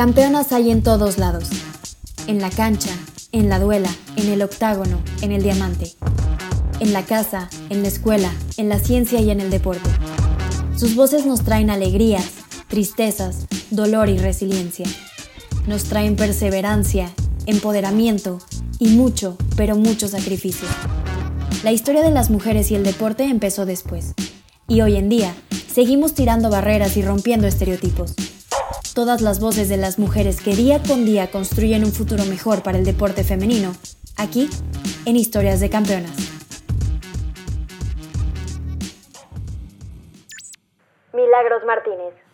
Campeonas hay en todos lados. En la cancha, en la duela, en el octágono, en el diamante. En la casa, en la escuela, en la ciencia y en el deporte. Sus voces nos traen alegrías, tristezas, dolor y resiliencia. Nos traen perseverancia, empoderamiento y mucho, pero mucho sacrificio. La historia de las mujeres y el deporte empezó después. Y hoy en día, seguimos tirando barreras y rompiendo estereotipos. Todas las voces de las mujeres que día con día construyen un futuro mejor para el deporte femenino, aquí, en Historias de Campeonas. Milagros Martínez.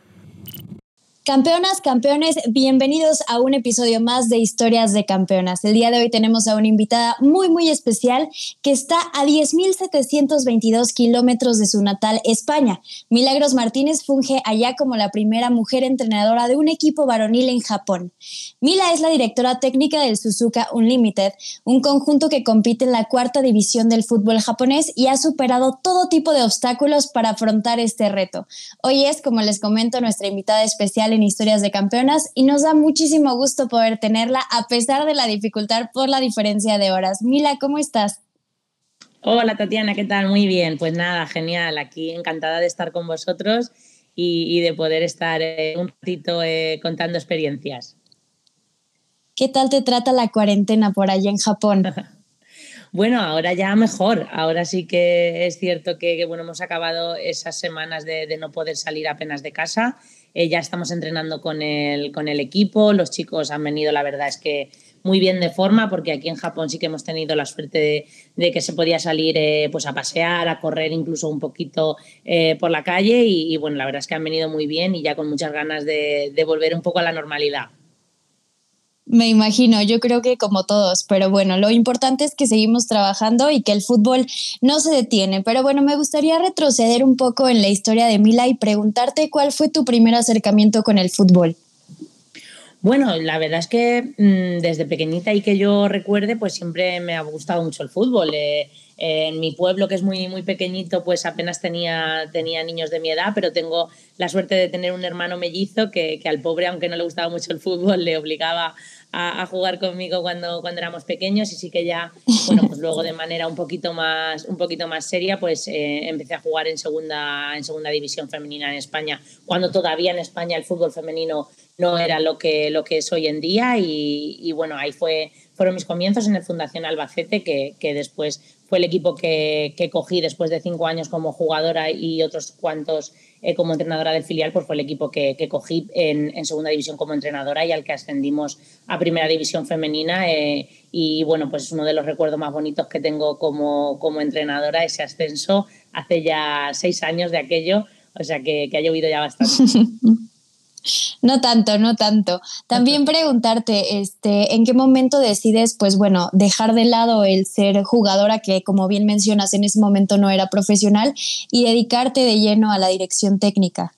Campeonas, campeones, bienvenidos a un episodio más de Historias de Campeonas. El día de hoy tenemos a una invitada muy, muy especial que está a 10.722 kilómetros de su natal España. Milagros Martínez funge allá como la primera mujer entrenadora de un equipo varonil en Japón. Mila es la directora técnica del Suzuka Unlimited, un conjunto que compite en la cuarta división del fútbol japonés y ha superado todo tipo de obstáculos para afrontar este reto. Hoy es, como les comento, nuestra invitada especial en Historias de Campeonas y nos da muchísimo gusto poder tenerla a pesar de la dificultad por la diferencia de horas. Mila, ¿cómo estás? Hola Tatiana, ¿qué tal? Muy bien, pues nada, genial, aquí encantada de estar con vosotros y, de poder estar eh, un ratito eh, contando experiencias. ¿Qué tal te trata la cuarentena por allá en Japón? Bueno, ahora ya mejor. Ahora sí que es cierto que, bueno, hemos acabado esas semanas de, de, no poder salir apenas de casa eh, ya estamos entrenando con el, con el equipo, los chicos han venido, la verdad es que muy bien de forma, porque aquí en Japón sí que hemos tenido la suerte de, que se podía salir eh, pues a pasear, a correr incluso un poquito eh, por la calle y, bueno, la verdad es que han venido muy bien y ya con muchas ganas de volver un poco a la normalidad. Me imagino, yo creo que como todos, pero bueno, lo importante es que seguimos trabajando y que el fútbol no se detiene. Pero bueno, me gustaría retroceder un poco en la historia de Mila y preguntarte cuál fue tu primer acercamiento con el fútbol. Bueno, la verdad es que mm, desde pequeñita y que yo recuerde, pues siempre me ha gustado mucho el fútbol. Eh, en mi pueblo, que es muy, muy pequeñito, pues apenas tenía, tenía niños de mi edad, pero tengo la suerte de tener un hermano mellizo que, que al pobre, aunque no le gustaba mucho el fútbol, le obligaba a, jugar conmigo cuando, cuando éramos pequeños y sí que ya, bueno, pues luego de manera un poquito más, un poquito más seria, pues eh, empecé a jugar en segunda, en segunda división femenina en España, cuando todavía en España el fútbol femenino no era lo que, lo que es hoy en día y, y bueno, ahí fue, fueron mis comienzos en el Fundación Albacete, que, que después fue el equipo que, que, cogí después de cinco años como jugadora y otros cuantos eh, como entrenadora del filial, pues fue el equipo que, que cogí en, en, segunda división como entrenadora y al que ascendimos a primera división femenina. Eh, y bueno, pues es uno de los recuerdos más bonitos que tengo como, como entrenadora, ese ascenso hace ya seis años de aquello, o sea que, que ha llovido ya bastante. No tanto, no tanto. También preguntarte, este, ¿en qué momento decides, pues bueno, dejar de lado el ser jugadora, que como bien mencionas, en ese momento no era profesional, y dedicarte de lleno a la dirección técnica?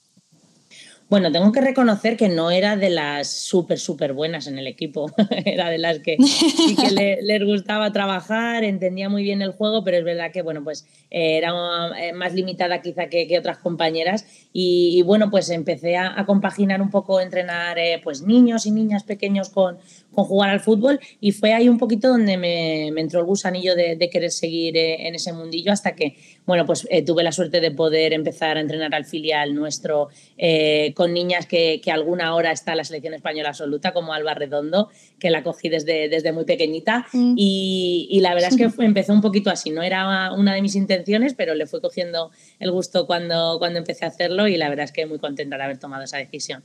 Bueno, tengo que reconocer que no era de las súper, súper buenas en el equipo. era de las que sí que les gustaba trabajar, entendía muy bien el juego, pero es verdad que, bueno, pues eh, era eh, más limitada quizá que, otras compañeras. Y, bueno, pues empecé a, compaginar un poco, entrenar eh, pues niños y niñas pequeños con, con jugar al fútbol y fue ahí un poquito donde me, entró el gusanillo de, querer seguir eh, en ese mundillo hasta que, bueno, pues eh, tuve la suerte de poder empezar a entrenar al filial nuestro eh, con niñas que, que, alguna hora está en la selección española absoluta, como Alba Redondo, que la cogí desde, desde muy pequeñita mm. y, y, la verdad es que empezó un poquito así, no era una de mis intenciones, pero le fue cogiendo el gusto cuando, cuando empecé a hacerlo y la verdad es que muy contenta de haber tomado esa decisión.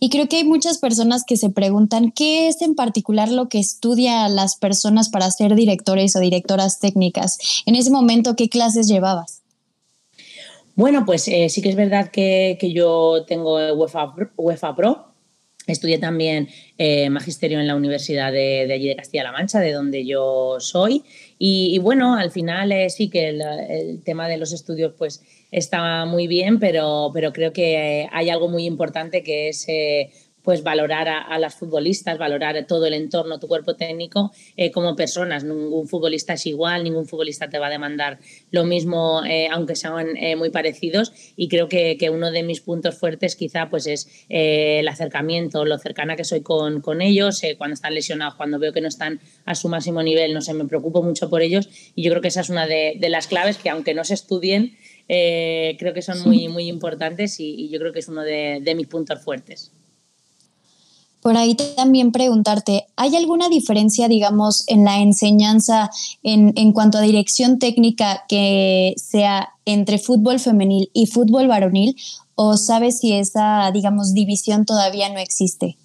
Y creo que hay muchas personas que se preguntan qué es en particular lo que estudia las personas para ser directores o directoras técnicas. En ese momento, ¿qué clases llevabas? Bueno, pues eh, sí que es verdad que, yo tengo UEFA, UEFA Pro. Estudié también eh, magisterio en la Universidad de, allí de Castilla-La Mancha, de donde yo soy. Y, bueno, al final eh, sí que el, tema de los estudios, pues está muy bien, pero, pero creo que hay algo muy importante que es eh, pues valorar a, las futbolistas, valorar todo el entorno, tu cuerpo técnico eh, como personas. Ningún futbolista es igual, ningún futbolista te va a demandar lo mismo, eh, aunque sean muy parecidos. Y creo que, uno de mis puntos fuertes quizá pues es el acercamiento, lo cercana que soy con, con ellos, cuando están lesionados, cuando veo que no están a su máximo nivel, no sé, me preocupo mucho por ellos. Y yo creo que esa es una de, las claves que aunque no se estudien, creo que son muy, muy importantes y, yo creo que es uno de mis puntos fuertes. Por ahí también preguntarte, ¿hay alguna diferencia, digamos, en la enseñanza en, en, cuanto a dirección técnica que sea entre fútbol femenil y fútbol varonil? ¿O sabes si esa, digamos, división todavía no existe?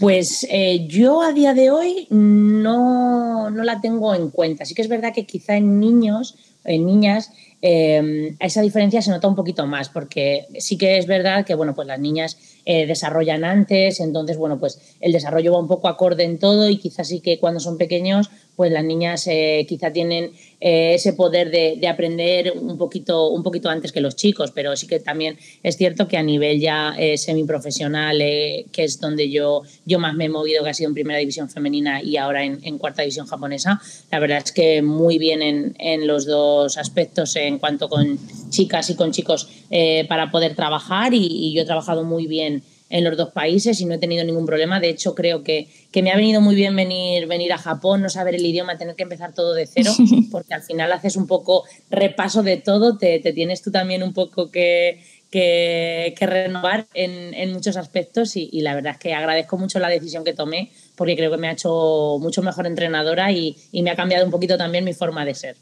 Pues eh, yo a día de hoy no, no, la tengo en cuenta. Sí que es verdad que quizá en niños, en niñas, eh, esa diferencia se nota un poquito más, porque sí que es verdad que bueno, pues las niñas eh, desarrollan antes, entonces bueno, pues el desarrollo va un poco acorde en todo y quizás sí que cuando son pequeños, pues las niñas eh, quizá tienen ese poder de, aprender un poquito, un poquito antes que los chicos, pero sí que también es cierto que a nivel ya semiprofesional, que es donde yo, yo más me he movido, que ha sido en primera división femenina y ahora en, cuarta división japonesa, la verdad es que muy bien en, en los dos aspectos en cuanto con chicas y con chicos eh, para poder trabajar y, yo he trabajado muy bien en los dos países y no he tenido ningún problema. De hecho, creo que, que, me ha venido muy bien venir, venir a Japón, no saber el idioma, tener que empezar todo de cero, porque al final haces un poco repaso de todo, te, te tienes tú también un poco que, que, que renovar en, en, muchos aspectos y, y, la verdad es que agradezco mucho la decisión que tomé porque creo que me ha hecho mucho mejor entrenadora y, y me ha cambiado un poquito también mi forma de ser.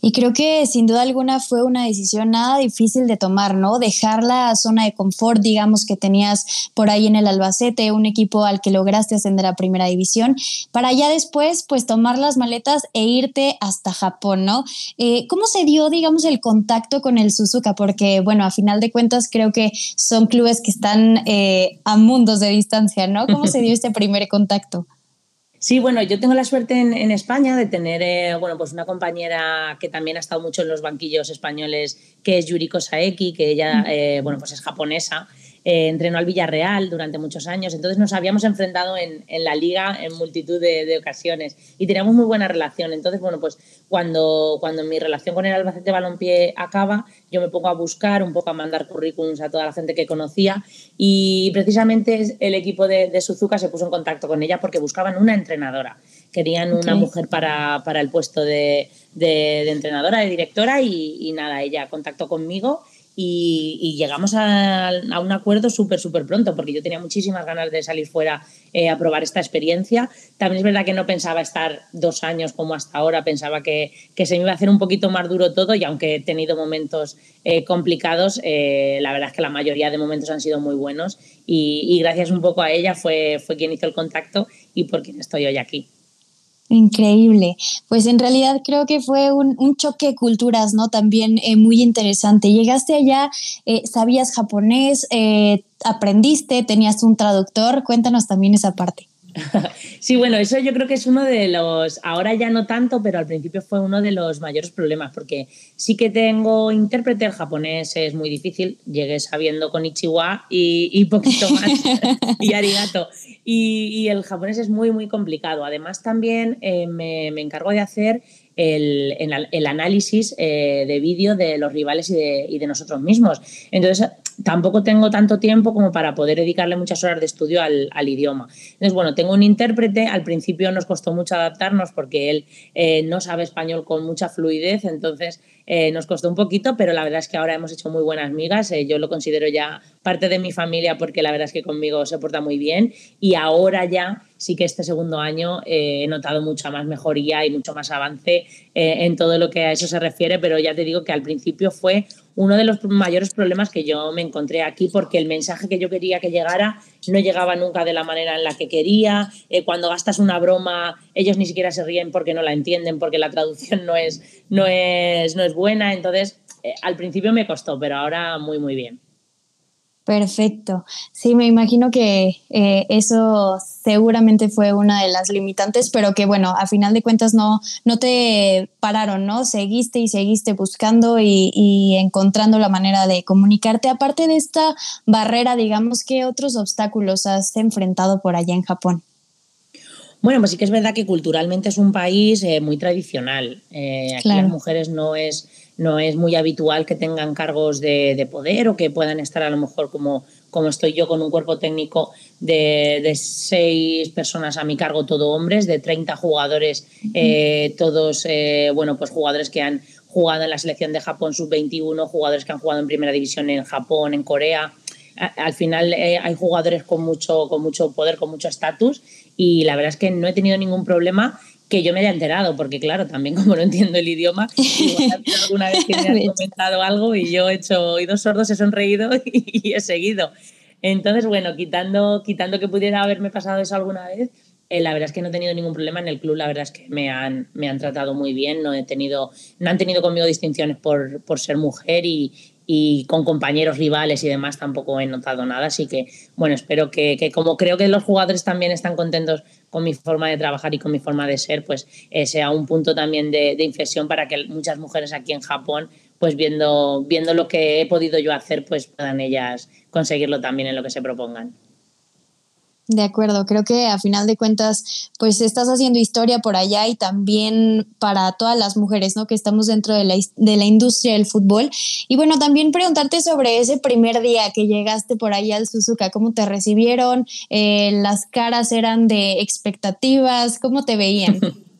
Y creo que sin duda alguna fue una decisión nada difícil de tomar, ¿no? Dejar la zona de confort, digamos, que tenías por ahí en el Albacete, un equipo al que lograste ascender a primera división, para ya después, pues, tomar las maletas e irte hasta Japón, ¿no? Eh, ¿Cómo se dio, digamos, el contacto con el Suzuka? Porque, bueno, a final de cuentas, creo que son clubes que están eh, a mundos de distancia, ¿no? ¿Cómo se dio este primer contacto? Sí, bueno, yo tengo la suerte en, España de tener, eh, bueno, pues una compañera que también ha estado mucho en los banquillos españoles, que es Yuriko Saeki, que ella, eh, bueno, pues es japonesa eh, entrenó al Villarreal durante muchos años, entonces nos habíamos enfrentado en, en la liga en multitud de, de, ocasiones y teníamos muy buena relación. Entonces, bueno, pues cuando, cuando mi relación con el Albacete Balompié acaba, yo me pongo a buscar, un poco a mandar currículums a toda la gente que conocía y precisamente el equipo de, de Suzuka se puso en contacto con ella porque buscaban una entrenadora. Querían una mujer para, para, el puesto de, de, entrenadora, de directora y, y nada, ella contactó conmigo y, llegamos a, un acuerdo súper, súper pronto, porque yo tenía muchísimas ganas de salir fuera eh, a probar esta experiencia. También es verdad que no pensaba estar dos años como hasta ahora, pensaba que, que se me iba a hacer un poquito más duro todo y aunque he tenido momentos eh, complicados, eh, la verdad es que la mayoría de momentos han sido muy buenos y, gracias un poco a ella fue, fue quien hizo el contacto y por quien estoy hoy aquí. Increíble. Pues en realidad creo que fue un, choque de culturas, ¿no? También eh, muy interesante. Llegaste allá, eh, sabías japonés, eh, aprendiste, tenías un traductor. Cuéntanos también esa parte. Sí, bueno, eso yo creo que es uno de los, ahora ya no tanto, pero al principio fue uno de los mayores problemas, porque sí que tengo intérprete, el japonés es muy difícil, llegué sabiendo con Ichiwa y, y poquito más, y arigato, y, el japonés es muy, muy complicado. Además también eh, me, me encargo de hacer el, el, análisis eh, de vídeo de los rivales y de, y de, nosotros mismos. Entonces, tampoco tengo tanto tiempo como para poder dedicarle muchas horas de estudio al, idioma. Entonces, bueno, tengo un intérprete. Al principio nos costó mucho adaptarnos porque él eh, no sabe español con mucha fluidez, entonces eh, nos costó un poquito, pero la verdad es que ahora hemos hecho muy buenas migas. yo lo considero ya parte de mi familia porque la verdad es que conmigo se porta muy bien y ahora ya sí que este segundo año eh, he notado mucha más mejoría y mucho más avance eh, en todo lo que a eso se refiere, pero ya te digo que al principio fue uno de los mayores problemas que yo me encontré aquí porque el mensaje que yo quería que llegara no llegaba nunca de la manera en la que quería. Eh, cuando gastas una broma, ellos ni siquiera se ríen porque no la entienden, porque la traducción no es, no es, no es buena. Entonces, al principio me costó, pero ahora muy, muy bien. Perfecto. Sí, me imagino que eh, eso seguramente fue una de las limitantes, pero que bueno, a final de cuentas no, no te pararon, ¿no? Seguiste y seguiste buscando y, y encontrando la manera de comunicarte. Aparte de esta barrera, digamos, ¿qué otros obstáculos has enfrentado por allá en Japón? Bueno, pues sí que es verdad que culturalmente es un país eh, muy tradicional. Eh, aquí las mujeres no es no es muy habitual que tengan cargos de, poder o que puedan estar a lo mejor como, como estoy yo con un cuerpo técnico de, seis personas a mi cargo, todo hombres, de 30 jugadores, eh, todos, eh, bueno, pues jugadores que han jugado en la selección de Japón sub-21, jugadores que han jugado en primera división en Japón, en Corea. Al final eh, hay jugadores con mucho, con mucho poder, con mucho estatus y la verdad es que no he tenido ningún problema que yo me haya enterado, porque claro, también como no entiendo el idioma, igual alguna vez que me han comentado algo y yo he hecho oídos sordos, he sonreído y, he seguido. Entonces, bueno, quitando, quitando que pudiera haberme pasado eso alguna vez, eh, la verdad es que no he tenido ningún problema en el club, la verdad es que me han, me han tratado muy bien, no, he tenido, no han tenido conmigo distinciones por, por ser mujer y, y con compañeros rivales y demás tampoco he notado nada. Así que, bueno, espero que, que, como creo que los jugadores también están contentos con mi forma de trabajar y con mi forma de ser, pues eh, sea un punto también de, de, inflexión para que muchas mujeres aquí en Japón, pues viendo, viendo lo que he podido yo hacer, pues puedan ellas conseguirlo también en lo que se propongan. De acuerdo, creo que a final de cuentas, pues estás haciendo historia por allá y también para todas las mujeres, ¿no? Que estamos dentro de la, de la industria del fútbol. Y bueno, también preguntarte sobre ese primer día que llegaste por allá al Suzuka, ¿cómo te recibieron? Eh, ¿Las caras eran de expectativas? ¿Cómo te veían?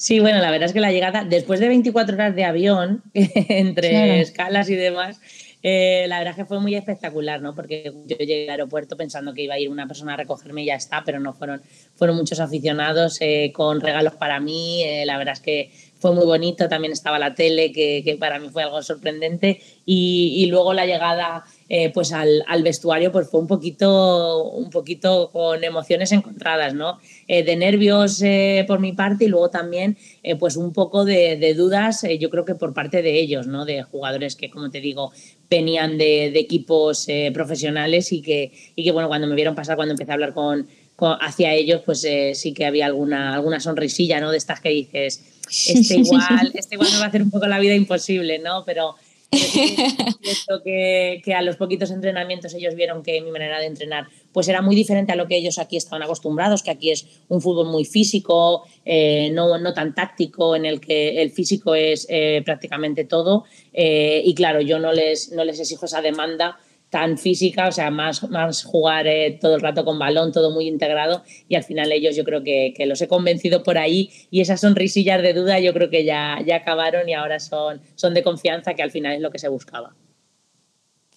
Sí, bueno, la verdad es que la llegada, después de 24 horas de avión, entre escalas y demás, eh, la verdad es que fue muy espectacular, ¿no? Porque yo llegué al aeropuerto pensando que iba a ir una persona a recogerme y ya está, pero no fueron, fueron muchos aficionados eh, con regalos para mí. Eh, la verdad es que fue muy bonito. También estaba la tele, que, para mí fue algo sorprendente. Y, luego la llegada pues al, vestuario pues fue un poquito, un poquito con emociones encontradas, ¿no? De nervios por mi parte y luego también pues un poco de, de dudas, yo creo que por parte de ellos, ¿no? De jugadores que, como te digo, venían de, de equipos profesionales y que, y que, bueno, cuando me vieron pasar, cuando empecé a hablar con, con hacia ellos, pues sí que había alguna, alguna sonrisilla, ¿no? De estas que dices, este igual, este igual me va a hacer un poco la vida imposible, ¿no? Pero cierto que, que, a los poquitos entrenamientos ellos vieron que mi manera de entrenar pues era muy diferente a lo que ellos aquí estaban acostumbrados, que aquí es un fútbol muy físico, eh, no, no, tan táctico, en el que el físico es eh, prácticamente todo. Eh, y claro, yo no les, no les exijo esa demanda tan física, o sea, más, más jugar eh, todo el rato con balón, todo muy integrado y al final ellos yo creo que, que, los he convencido por ahí y esas sonrisillas de duda yo creo que ya, ya acabaron y ahora son, son de confianza que al final es lo que se buscaba.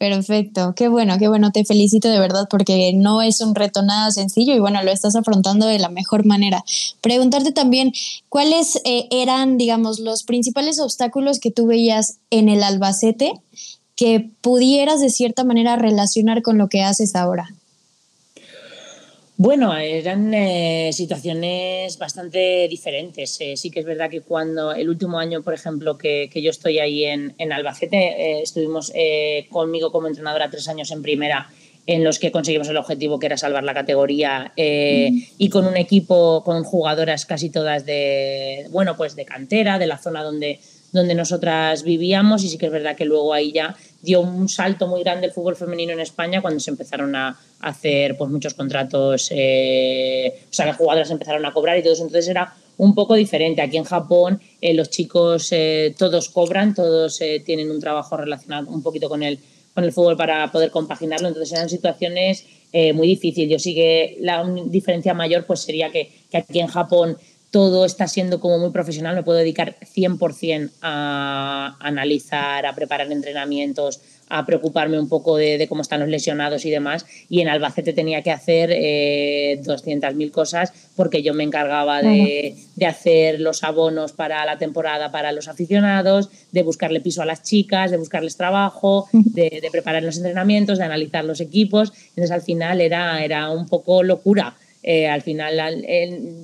Perfecto, qué bueno, qué bueno, te felicito de verdad porque no es un reto nada sencillo y bueno, lo estás afrontando de la mejor manera. Preguntarte también, ¿cuáles eh, eran, digamos, los principales obstáculos que tú veías en el Albacete que pudieras de cierta manera relacionar con lo que haces ahora? Bueno, eran eh, situaciones bastante diferentes. Eh, sí que es verdad que cuando el último año, por ejemplo, que, que yo estoy ahí en, en Albacete, eh, estuvimos conmigo como entrenadora tres años en primera en los que conseguimos el objetivo que era salvar la categoría mm. y con un equipo con jugadoras casi todas de bueno pues de cantera de la zona donde donde nosotras vivíamos y sí que es verdad que luego ahí ya dio un salto muy grande el fútbol femenino en España cuando se empezaron a hacer pues muchos contratos, eh, o sea, las jugadoras empezaron a cobrar y todo eso, entonces era un poco diferente. Aquí en Japón eh, los chicos eh, todos cobran, todos eh, tienen un trabajo relacionado un poquito con el, con el fútbol para poder compaginarlo, entonces eran situaciones muy difíciles. Yo sí que la diferencia mayor pues sería que aquí en Japón todo está siendo como muy profesional, me puedo dedicar 100% a analizar, a preparar entrenamientos, a preocuparme un poco de, de, cómo están los lesionados y demás. Y en Albacete tenía que hacer eh, 200.000 cosas porque yo me encargaba de, de, hacer los abonos para la temporada para los aficionados, de buscarle piso a las chicas, de buscarles trabajo, de, de preparar los entrenamientos, de analizar los equipos. Entonces al final era, era un poco locura eh, al final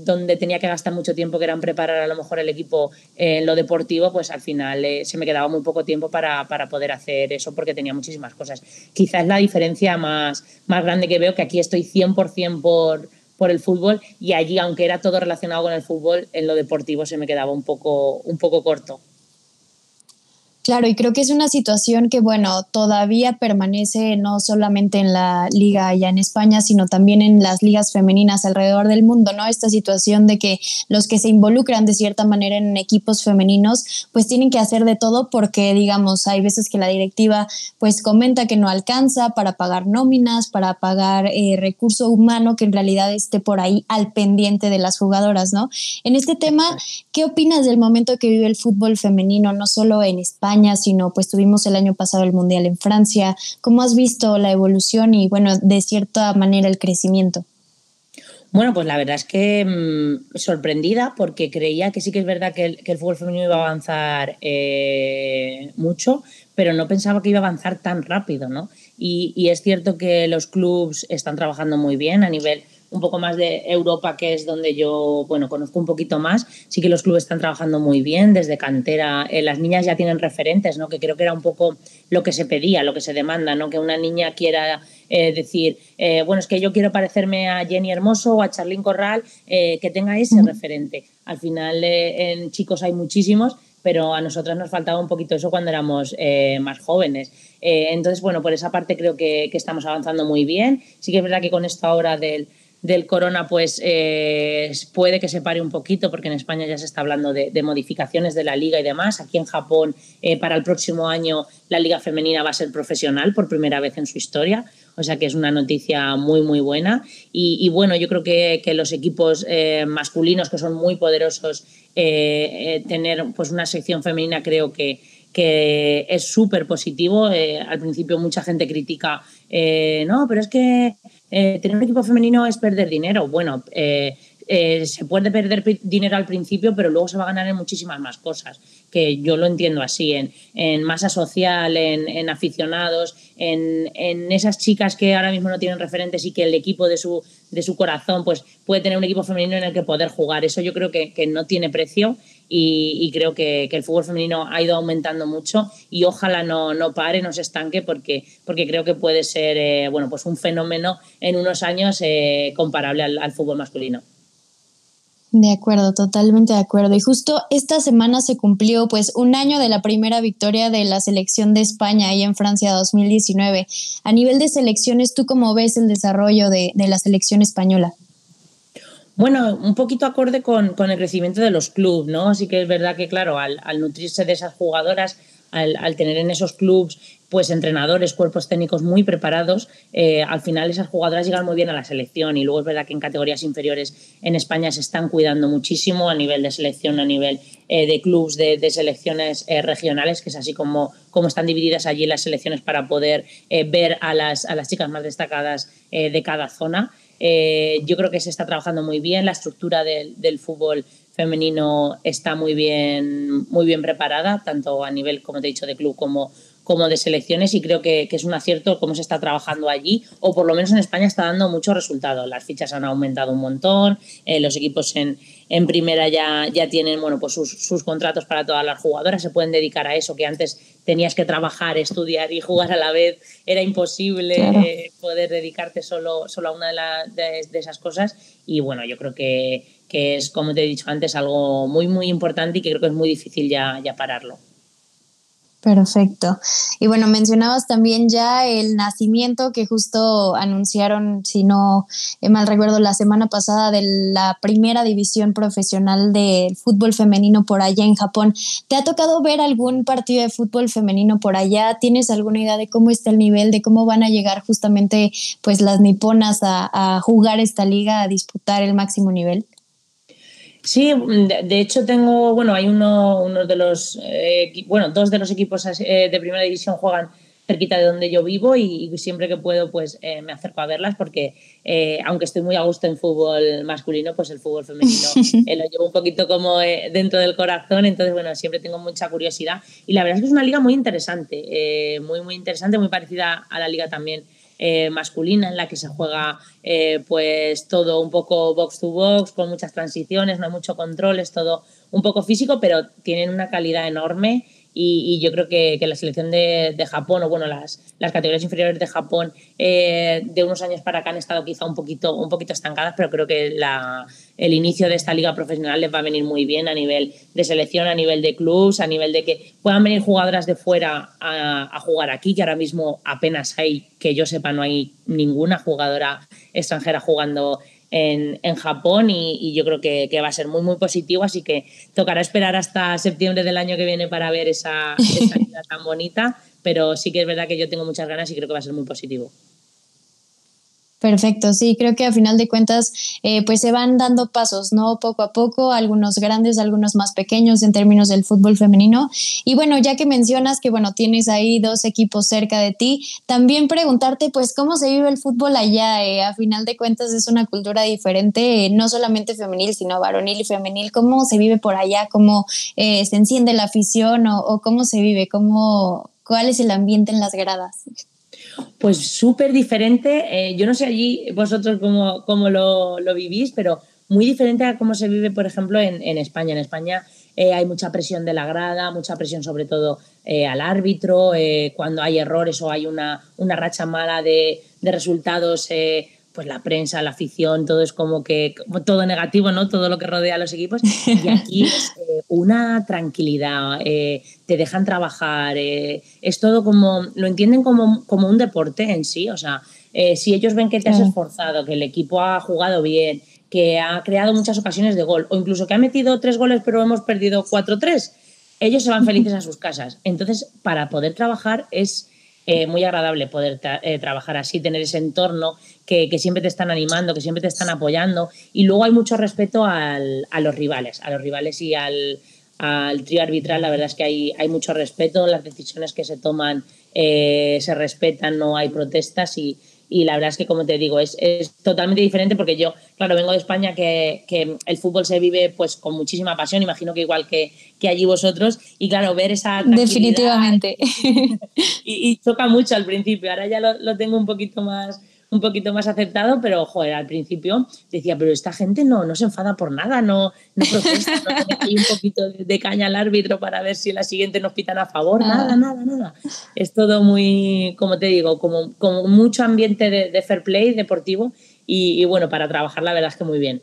donde tenía que gastar mucho tiempo, que era en preparar a lo mejor el equipo en lo deportivo, pues al final se me quedaba muy poco tiempo para, para, poder hacer eso porque tenía muchísimas cosas. Quizás la diferencia más, más grande que veo, que aquí estoy 100% por por el fútbol y allí, aunque era todo relacionado con el fútbol, en lo deportivo se me quedaba un poco, un poco corto. Claro, y creo que es una situación que, bueno, todavía permanece no solamente en la liga allá en España, sino también en las ligas femeninas alrededor del mundo, ¿no? Esta situación de que los que se involucran de cierta manera en equipos femeninos, pues tienen que hacer de todo porque, digamos, hay veces que la directiva pues comenta que no alcanza para pagar nóminas, para pagar eh, recurso humano que en realidad esté por ahí al pendiente de las jugadoras, ¿no? En este tema, ¿qué opinas del momento que vive el fútbol femenino, no solo en España, sino pues tuvimos el año pasado el Mundial en Francia. ¿Cómo has visto la evolución y bueno, de cierta manera el crecimiento? Bueno, pues la verdad es que mm, sorprendida porque creía que sí que es verdad que el, fútbol femenino iba a avanzar eh, mucho, pero no pensaba que iba a avanzar tan rápido, ¿no? Y, y es cierto que los clubes están trabajando muy bien a nivel un poco más de Europa, que es donde yo, bueno, conozco un poquito más, sí que los clubes están trabajando muy bien desde cantera. Eh, las niñas ya tienen referentes, ¿no? Que creo que era un poco lo que se pedía, lo que se demanda, ¿no? Que una niña quiera eh, decir, eh, bueno, es que yo quiero parecerme a Jenny Hermoso o a Charlene Corral, que tenga ese referente. Al final, en chicos hay muchísimos, pero a nosotras nos faltaba un poquito eso cuando éramos más jóvenes. entonces, bueno, por esa parte creo que, que, estamos avanzando muy bien. Sí que es verdad que con esta hora del, del corona, pues eh, puede que se pare un poquito, porque en España ya se está hablando de, modificaciones de la liga y demás. Aquí en Japón, eh, para el próximo año, la liga femenina va a ser profesional por primera vez en su historia. O sea que es una noticia muy, muy buena. Y, bueno, yo creo que, los equipos eh, masculinos, que son muy poderosos, tener pues una sección femenina creo que, que es súper positivo. al principio mucha gente critica, no, pero es que eh, tener un equipo femenino es perder dinero. Bueno, eh, eh, se puede perder dinero al principio, pero luego se va a ganar en muchísimas más cosas, que yo lo entiendo así, en, masa social, en, aficionados, en, esas chicas que ahora mismo no tienen referentes y que el equipo de su, de su corazón pues, puede tener un equipo femenino en el que poder jugar. Eso yo creo que, que no tiene precio y, creo que, el fútbol femenino ha ido aumentando mucho y ojalá no, no pare, no se estanque porque, porque creo que puede ser eh, bueno, pues un fenómeno en unos años eh, comparable al, fútbol masculino. De acuerdo, totalmente de acuerdo. Y justo esta semana se cumplió pues un año de la primera victoria de la selección de España ahí en Francia 2019. A nivel de selecciones, ¿tú cómo ves el desarrollo de, de la selección española? Bueno, un poquito acorde con, con, el crecimiento de los clubes, ¿no? Así que es verdad que, claro, al, nutrirse de esas jugadoras, al, al, tener en esos clubes pues entrenadores, cuerpos técnicos muy preparados, eh, al final esas jugadoras llegan muy bien a la selección y luego es verdad que en categorías inferiores en España se están cuidando muchísimo a nivel de selección, a nivel eh, de clubes, de, de selecciones eh, regionales, que es así como, como están divididas allí las selecciones para poder ver a las, a las chicas más destacadas de cada zona. Eh, yo creo que se está trabajando muy bien, la estructura del, del, fútbol femenino está muy bien, muy bien preparada, tanto a nivel, como te he dicho, de club como, como de selecciones y creo que, que, es un acierto cómo se está trabajando allí o por lo menos en España está dando muchos resultados. Las fichas han aumentado un montón, eh, los equipos en, en, primera ya, ya tienen bueno, pues sus, sus, contratos para todas las jugadoras, se pueden dedicar a eso que antes tenías que trabajar, estudiar y jugar a la vez, era imposible eh, poder dedicarte solo, solo a una de, de, esas cosas y bueno, yo creo que, que es, como te he dicho antes, algo muy, muy importante y que creo que es muy difícil ya, ya pararlo. Perfecto. Y bueno, mencionabas también ya el nacimiento que justo anunciaron, si no mal recuerdo, la semana pasada de la primera división profesional del fútbol femenino por allá en Japón. ¿Te ha tocado ver algún partido de fútbol femenino por allá? ¿Tienes alguna idea de cómo está el nivel, de cómo van a llegar justamente pues las niponas a jugar esta liga, a disputar el máximo nivel? Sí, de, hecho tengo, bueno, hay uno, uno de los, eh, bueno, dos de los equipos eh, de primera división juegan cerquita de donde yo vivo y, siempre que puedo pues eh, me acerco a verlas porque aunque estoy muy a gusto en fútbol masculino, pues el fútbol femenino lo llevo un poquito como dentro del corazón, entonces bueno, siempre tengo mucha curiosidad y la verdad es que es una liga muy interesante, muy muy interesante, muy parecida a la liga también eh, masculina en la que se juega eh, pues todo un poco box to box, con muchas transiciones, no hay mucho control, es todo un poco físico, pero tienen una calidad enorme y, yo creo que, la selección de, Japón, o bueno, las, las categorías inferiores de Japón eh, de unos años para acá han estado quizá un poquito, un poquito estancadas, pero creo que la, el inicio de esta liga profesional les va a venir muy bien a nivel de selección, a nivel de clubs, a nivel de que puedan venir jugadoras de fuera a, a jugar aquí, que ahora mismo apenas hay, que yo sepa, no hay ninguna jugadora extranjera jugando en, en Japón y, yo creo que, que, va a ser muy, muy positivo, así que tocará esperar hasta septiembre del año que viene para ver esa, esa tan bonita, pero sí que es verdad que yo tengo muchas ganas y creo que va a ser muy positivo. Perfecto, sí, creo que a final de cuentas eh, pues se van dando pasos, ¿no? Poco a poco, algunos grandes, algunos más pequeños en términos del fútbol femenino. Y bueno, ya que mencionas que bueno, tienes ahí dos equipos cerca de ti, también preguntarte pues cómo se vive el fútbol allá. Eh? a final de cuentas es una cultura diferente, eh, no solamente femenil, sino varonil y femenil. ¿Cómo se vive por allá? ¿Cómo se enciende la afición o, o cómo se vive? ¿Cómo, ¿Cuál es el ambiente en las gradas? Pues súper diferente. Eh, yo no sé allí vosotros cómo, cómo lo, lo, vivís, pero muy diferente a cómo se vive, por ejemplo, en, en España. En España eh, hay mucha presión de la grada, mucha presión sobre todo eh, al árbitro, cuando hay errores o hay una, una racha mala de, de resultados pues la prensa, la afición, todo es como que todo negativo, ¿no? Todo lo que rodea a los equipos. Y aquí es eh, una tranquilidad, eh, te dejan trabajar, eh, es todo como, lo entienden como, como un deporte en sí, o sea, si ellos ven que te has esforzado, que el equipo ha jugado bien, que ha creado muchas ocasiones de gol, o incluso que ha metido tres goles pero hemos perdido 4-3, ellos se van felices a sus casas. Entonces, para poder trabajar es eh, muy agradable poder eh, trabajar así, tener ese entorno que, siempre te están animando, que siempre te están apoyando. Y luego hay mucho respeto a los rivales, a los rivales y al, trío arbitral. La verdad es que hay, hay mucho respeto, las decisiones que se toman eh, se respetan, no hay protestas y, y la verdad es que, como te digo, es, es, totalmente diferente porque yo, claro, vengo de España que, que, el fútbol se vive pues con muchísima pasión, imagino que igual que, que allí vosotros, y claro, ver esa... Definitivamente. Y, y, choca mucho al principio, ahora ya lo, lo tengo un poquito más un poquito más aceptado, pero joder, al principio decía, pero esta gente no, no se enfada por nada, no, no protesta, no tiene un poquito de, caña al árbitro para ver si la siguiente nos pitan a favor, nada, nada, nada. Es todo muy, como te digo, como, como mucho ambiente de, fair play deportivo y, y bueno, para trabajar la verdad es que muy bien.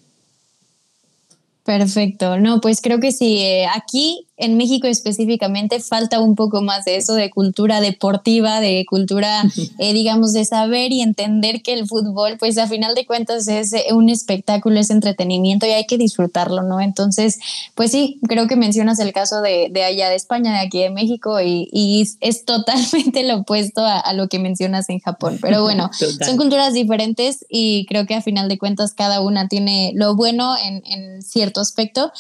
Perfecto, no, pues creo que sí, eh, aquí en México específicamente falta un poco más de eso, de cultura deportiva, de cultura, eh, digamos, de saber y entender que el fútbol, pues a final de cuentas es eh, un espectáculo, es entretenimiento y hay que disfrutarlo, ¿no? Entonces, pues sí, creo que mencionas el caso de, de allá de España, de aquí de México y, y es totalmente lo opuesto a, lo que mencionas en Japón. Pero bueno, son culturas diferentes y creo que a final de cuentas cada una tiene lo bueno en, en cierto aspecto.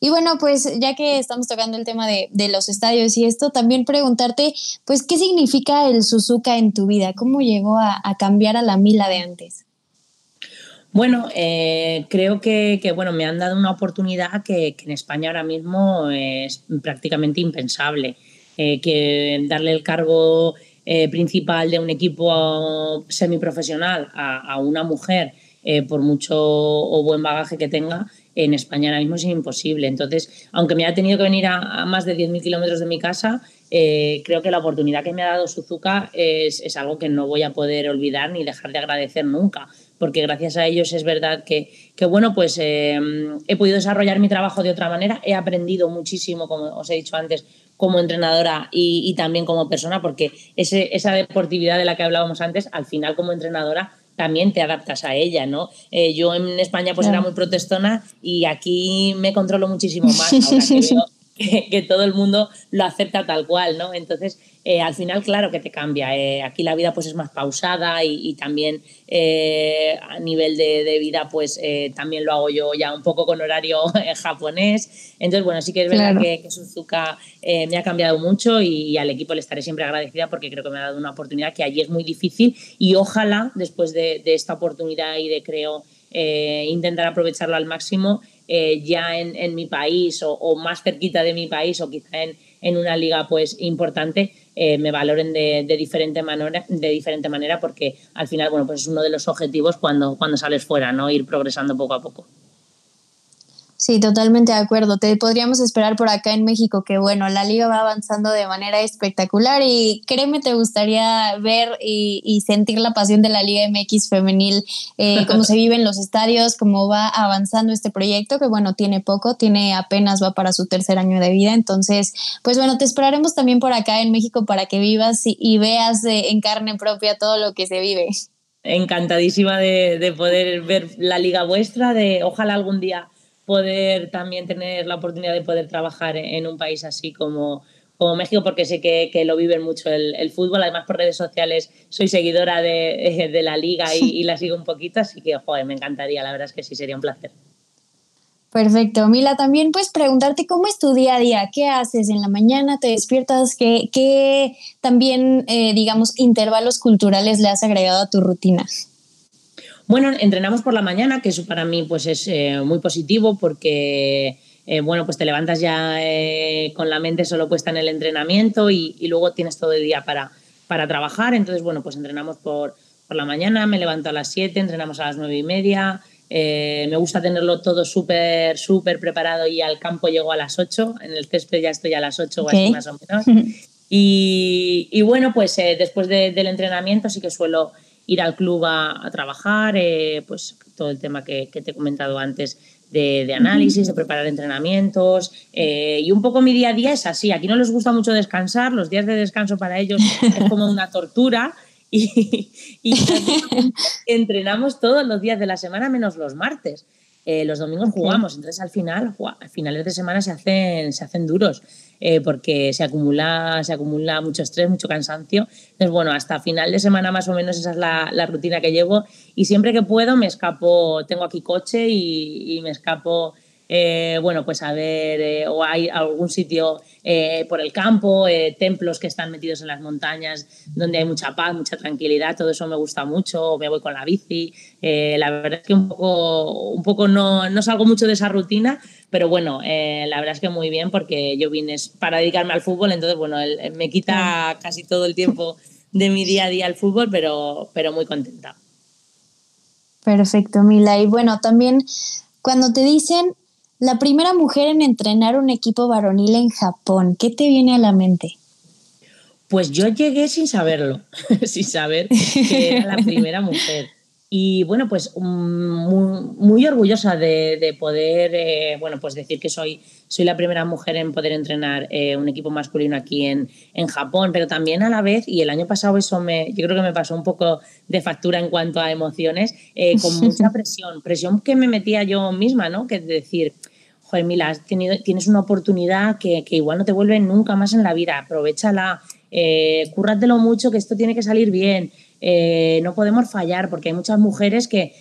Y bueno, pues ya que estamos el tema de, los estadios y esto, también preguntarte, pues, ¿qué significa el Suzuka en tu vida? ¿Cómo llegó a, cambiar a la Mila de antes? Bueno, eh, creo que, bueno, me han dado una oportunidad que, en España ahora mismo es prácticamente impensable. Eh, que darle el cargo eh, principal de un equipo semiprofesional a, a una mujer, por mucho o buen bagaje que tenga, en España ahora mismo es imposible. Entonces, aunque me haya tenido que venir a, más de 10.000 kilómetros de mi casa, eh, creo que la oportunidad que me ha dado Suzuka es, algo que no voy a poder olvidar ni dejar de agradecer nunca, porque gracias a ellos es verdad que, bueno, pues eh, he podido desarrollar mi trabajo de otra manera, he aprendido muchísimo, como os he dicho antes, como entrenadora y, también como persona, porque esa deportividad de la que hablábamos antes, al final como entrenadora también te adaptas a ella, ¿no? Eh, yo en España pues era muy protestona y aquí me controlo muchísimo más ahora que veo que, todo el mundo lo acepta tal cual, ¿no? Entonces, eh, al final, claro que te cambia. Eh, aquí la vida pues es más pausada y, también eh, a nivel de, vida pues también lo hago yo ya un poco con horario japonés. Entonces, bueno, sí que es verdad que, Suzuka me ha cambiado mucho y, al equipo le estaré siempre agradecida porque creo que me ha dado una oportunidad que allí es muy difícil y ojalá después de, esta oportunidad y de creo intentar aprovecharlo al máximo eh, ya en, mi país o, más cerquita de mi país o quizá en, una liga pues importante, me valoren de, diferente manera, de diferente manera, porque al final, bueno, pues es uno de los objetivos cuando, cuando sales fuera, ¿no? Ir progresando poco a poco. Sí, totalmente de acuerdo. Te podríamos esperar por acá en México, que bueno, la liga va avanzando de manera espectacular y créeme, te gustaría ver y, sentir la pasión de la Liga MX femenil, eh, cómo se vive en los estadios, cómo va avanzando este proyecto, que bueno, tiene poco, tiene apenas va para su tercer año de vida. Entonces, pues bueno, te esperaremos también por acá en México para que vivas y, veas en carne propia todo lo que se vive. Encantadísima de, de poder ver la liga vuestra, de ojalá algún día poder también tener la oportunidad de poder trabajar en un país así como, como México, porque sé que, que lo viven mucho el, fútbol. Además, por redes sociales soy seguidora de, de la liga y, la sigo un poquito, así que, joder, me encantaría, la verdad es que sí, sería un placer. Perfecto. Mila, también puedes preguntarte cómo es tu día a día, qué haces en la mañana, te despiertas, qué, qué también, eh, digamos, intervalos culturales le has agregado a tu rutina. Bueno, entrenamos por la mañana, que eso para mí pues es eh, muy positivo porque eh, bueno, pues te levantas ya eh, con la mente solo puesta en el entrenamiento y, luego tienes todo el día para, para trabajar. Entonces, bueno, pues entrenamos por, por la mañana, me levanto a las 7, entrenamos a las 9 y media. me gusta tenerlo todo súper, súper preparado y al campo llego a las 8. En el césped ya estoy a las 8 o así más o menos. Y, bueno, pues después del entrenamiento sí que suelo ir al club a, trabajar, eh, pues todo el tema que, te he comentado antes de, análisis, de preparar entrenamientos eh, y un poco mi día a día es así. Aquí no les gusta mucho descansar, los días de descanso para ellos es como una tortura y, entrenamos todos los días de la semana menos los martes. Eh, los domingos jugamos, entonces al final, a finales de semana se hacen, se hacen duros. Eh, porque se acumula, se acumula mucho estrés, mucho cansancio. Entonces, bueno, hasta final de semana más o menos esa es la, la rutina que llevo. Y siempre que puedo me escapo, tengo aquí coche y, y me escapo eh, bueno, pues a ver, eh, o hay algún sitio eh, por el campo, templos que están metidos en las montañas donde hay mucha paz, mucha tranquilidad, todo eso me gusta mucho, me voy con la bici, la verdad es que un poco, un poco no, no salgo mucho de esa rutina, pero bueno, la verdad es que muy bien porque yo vine para dedicarme al fútbol, entonces bueno, me quita casi todo el tiempo de mi día a día al fútbol, pero, pero muy contenta. Perfecto, Mila. Y bueno, también cuando te dicen la primera mujer en entrenar un equipo varonil en Japón, ¿qué te viene a la mente? Pues yo llegué sin saberlo, sin saber que era la primera mujer. Y bueno, pues mm, muy, orgullosa de, poder, eh, bueno, pues decir que soy, soy la primera mujer en poder entrenar eh, un equipo masculino aquí en, en, Japón, pero también a la vez, y el año pasado eso me, yo creo que me pasó un poco de factura en cuanto a emociones, eh, con mucha presión, presión que me metía yo misma, ¿no? Que es decir, joder, Mila, tenido, tienes una oportunidad que, que, igual no te vuelve nunca más en la vida, aprovechala, eh, cúrratelo mucho, que esto tiene que salir bien. Eh, no podemos fallar porque hay muchas mujeres que,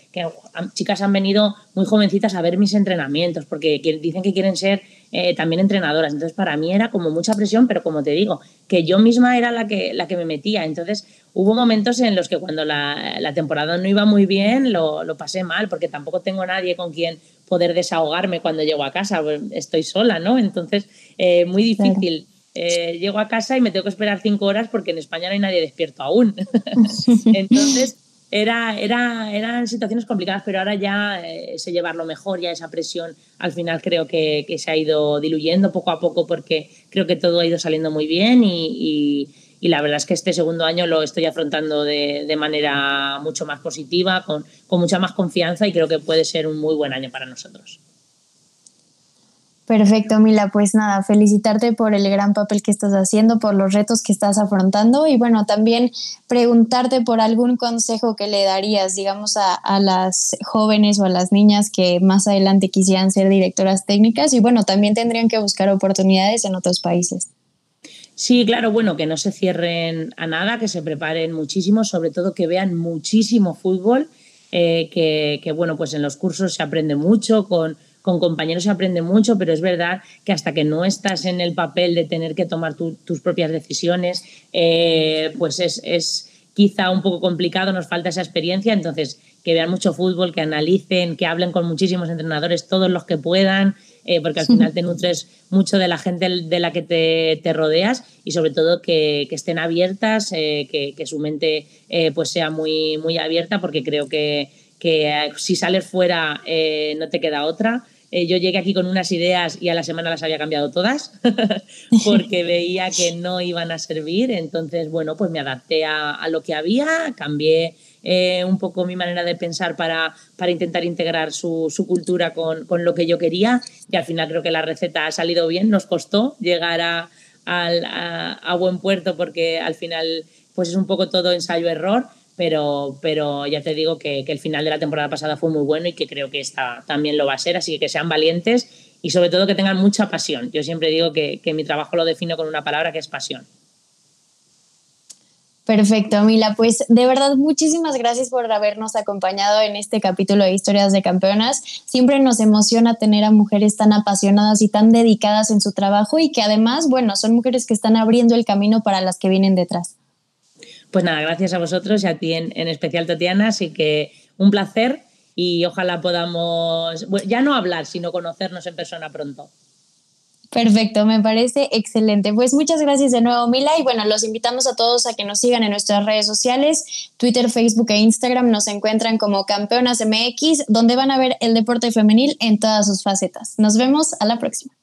chicas han venido muy jovencitas a ver mis entrenamientos porque dicen que quieren ser eh, también entrenadoras. Entonces para mí era como mucha presión, pero como te digo, que yo misma era la que, la que me metía. Entonces hubo momentos en los que cuando la, temporada no iba muy bien lo, pasé mal porque tampoco tengo nadie con quien poder desahogarme cuando llego a casa, pues, estoy sola, ¿no? Entonces, eh, muy difícil. Eh, llego a casa y me tengo que esperar cinco horas porque en España no hay nadie despierto aún. Entonces, era, era, eran situaciones complicadas, pero ahora ya eh, sé llevarlo mejor, ya esa presión al final creo que, que, se ha ido diluyendo poco a poco porque creo que todo ha ido saliendo muy bien y, y, la verdad es que este segundo año lo estoy afrontando de, de manera mucho más positiva, con, con mucha más confianza y creo que puede ser un muy buen año para nosotros. Perfecto, Mila. Pues nada, felicitarte por el gran papel que estás haciendo, por los retos que estás afrontando y bueno, también preguntarte por algún consejo que le darías, digamos, a, las jóvenes o a las niñas que más adelante quisieran ser directoras técnicas y bueno, también tendrían que buscar oportunidades en otros países. Sí, claro, bueno, que no se cierren a nada, que se preparen muchísimo, sobre todo que vean muchísimo fútbol, eh, que, que bueno, pues en los cursos se aprende mucho con con compañeros se aprende mucho, pero es verdad que hasta que no estás en el papel de tener que tomar tus propias decisiones, eh, pues es, quizá un poco complicado, nos falta esa experiencia, entonces que vean mucho fútbol, que analicen, que hablen con muchísimos entrenadores, todos los que puedan, eh, porque al final te nutres mucho de la gente de la que te, rodeas y sobre todo que, estén abiertas, eh, que, su mente pues sea muy, muy abierta, porque creo que, si sales fuera no te queda otra. Yo llegué aquí con unas ideas y a la semana las había cambiado todas porque veía que no iban a servir. Entonces, bueno, pues me adapté a, a lo que había, cambié eh, un poco mi manera de pensar para, para intentar integrar su, su cultura con, con, lo que yo quería y al final creo que la receta ha salido bien, nos costó llegar a, a, buen puerto porque al final pues es un poco todo ensayo-error, pero, pero ya te digo que, el final de la temporada pasada fue muy bueno y que creo que esta también lo va a ser, así que que sean valientes y sobre todo que tengan mucha pasión. Yo siempre digo que, que mi trabajo lo defino con una palabra que es pasión. Perfecto, Mila. Pues de verdad, muchísimas gracias por habernos acompañado en este capítulo de Historias de Campeonas. Siempre nos emociona tener a mujeres tan apasionadas y tan dedicadas en su trabajo y que además, bueno, son mujeres que están abriendo el camino para las que vienen detrás. Pues nada, gracias a vosotros y a ti en, en especial, Tatiana. Así que un placer y ojalá podamos, ya no hablar, sino conocernos en persona pronto. Perfecto, me parece excelente. Pues muchas gracias de nuevo, Mila. Y bueno, los invitamos a todos a que nos sigan en nuestras redes sociales, Twitter, Facebook e Instagram. Nos encuentran como Campeonas MX, donde van a ver el deporte femenil en todas sus facetas. Nos vemos a la próxima.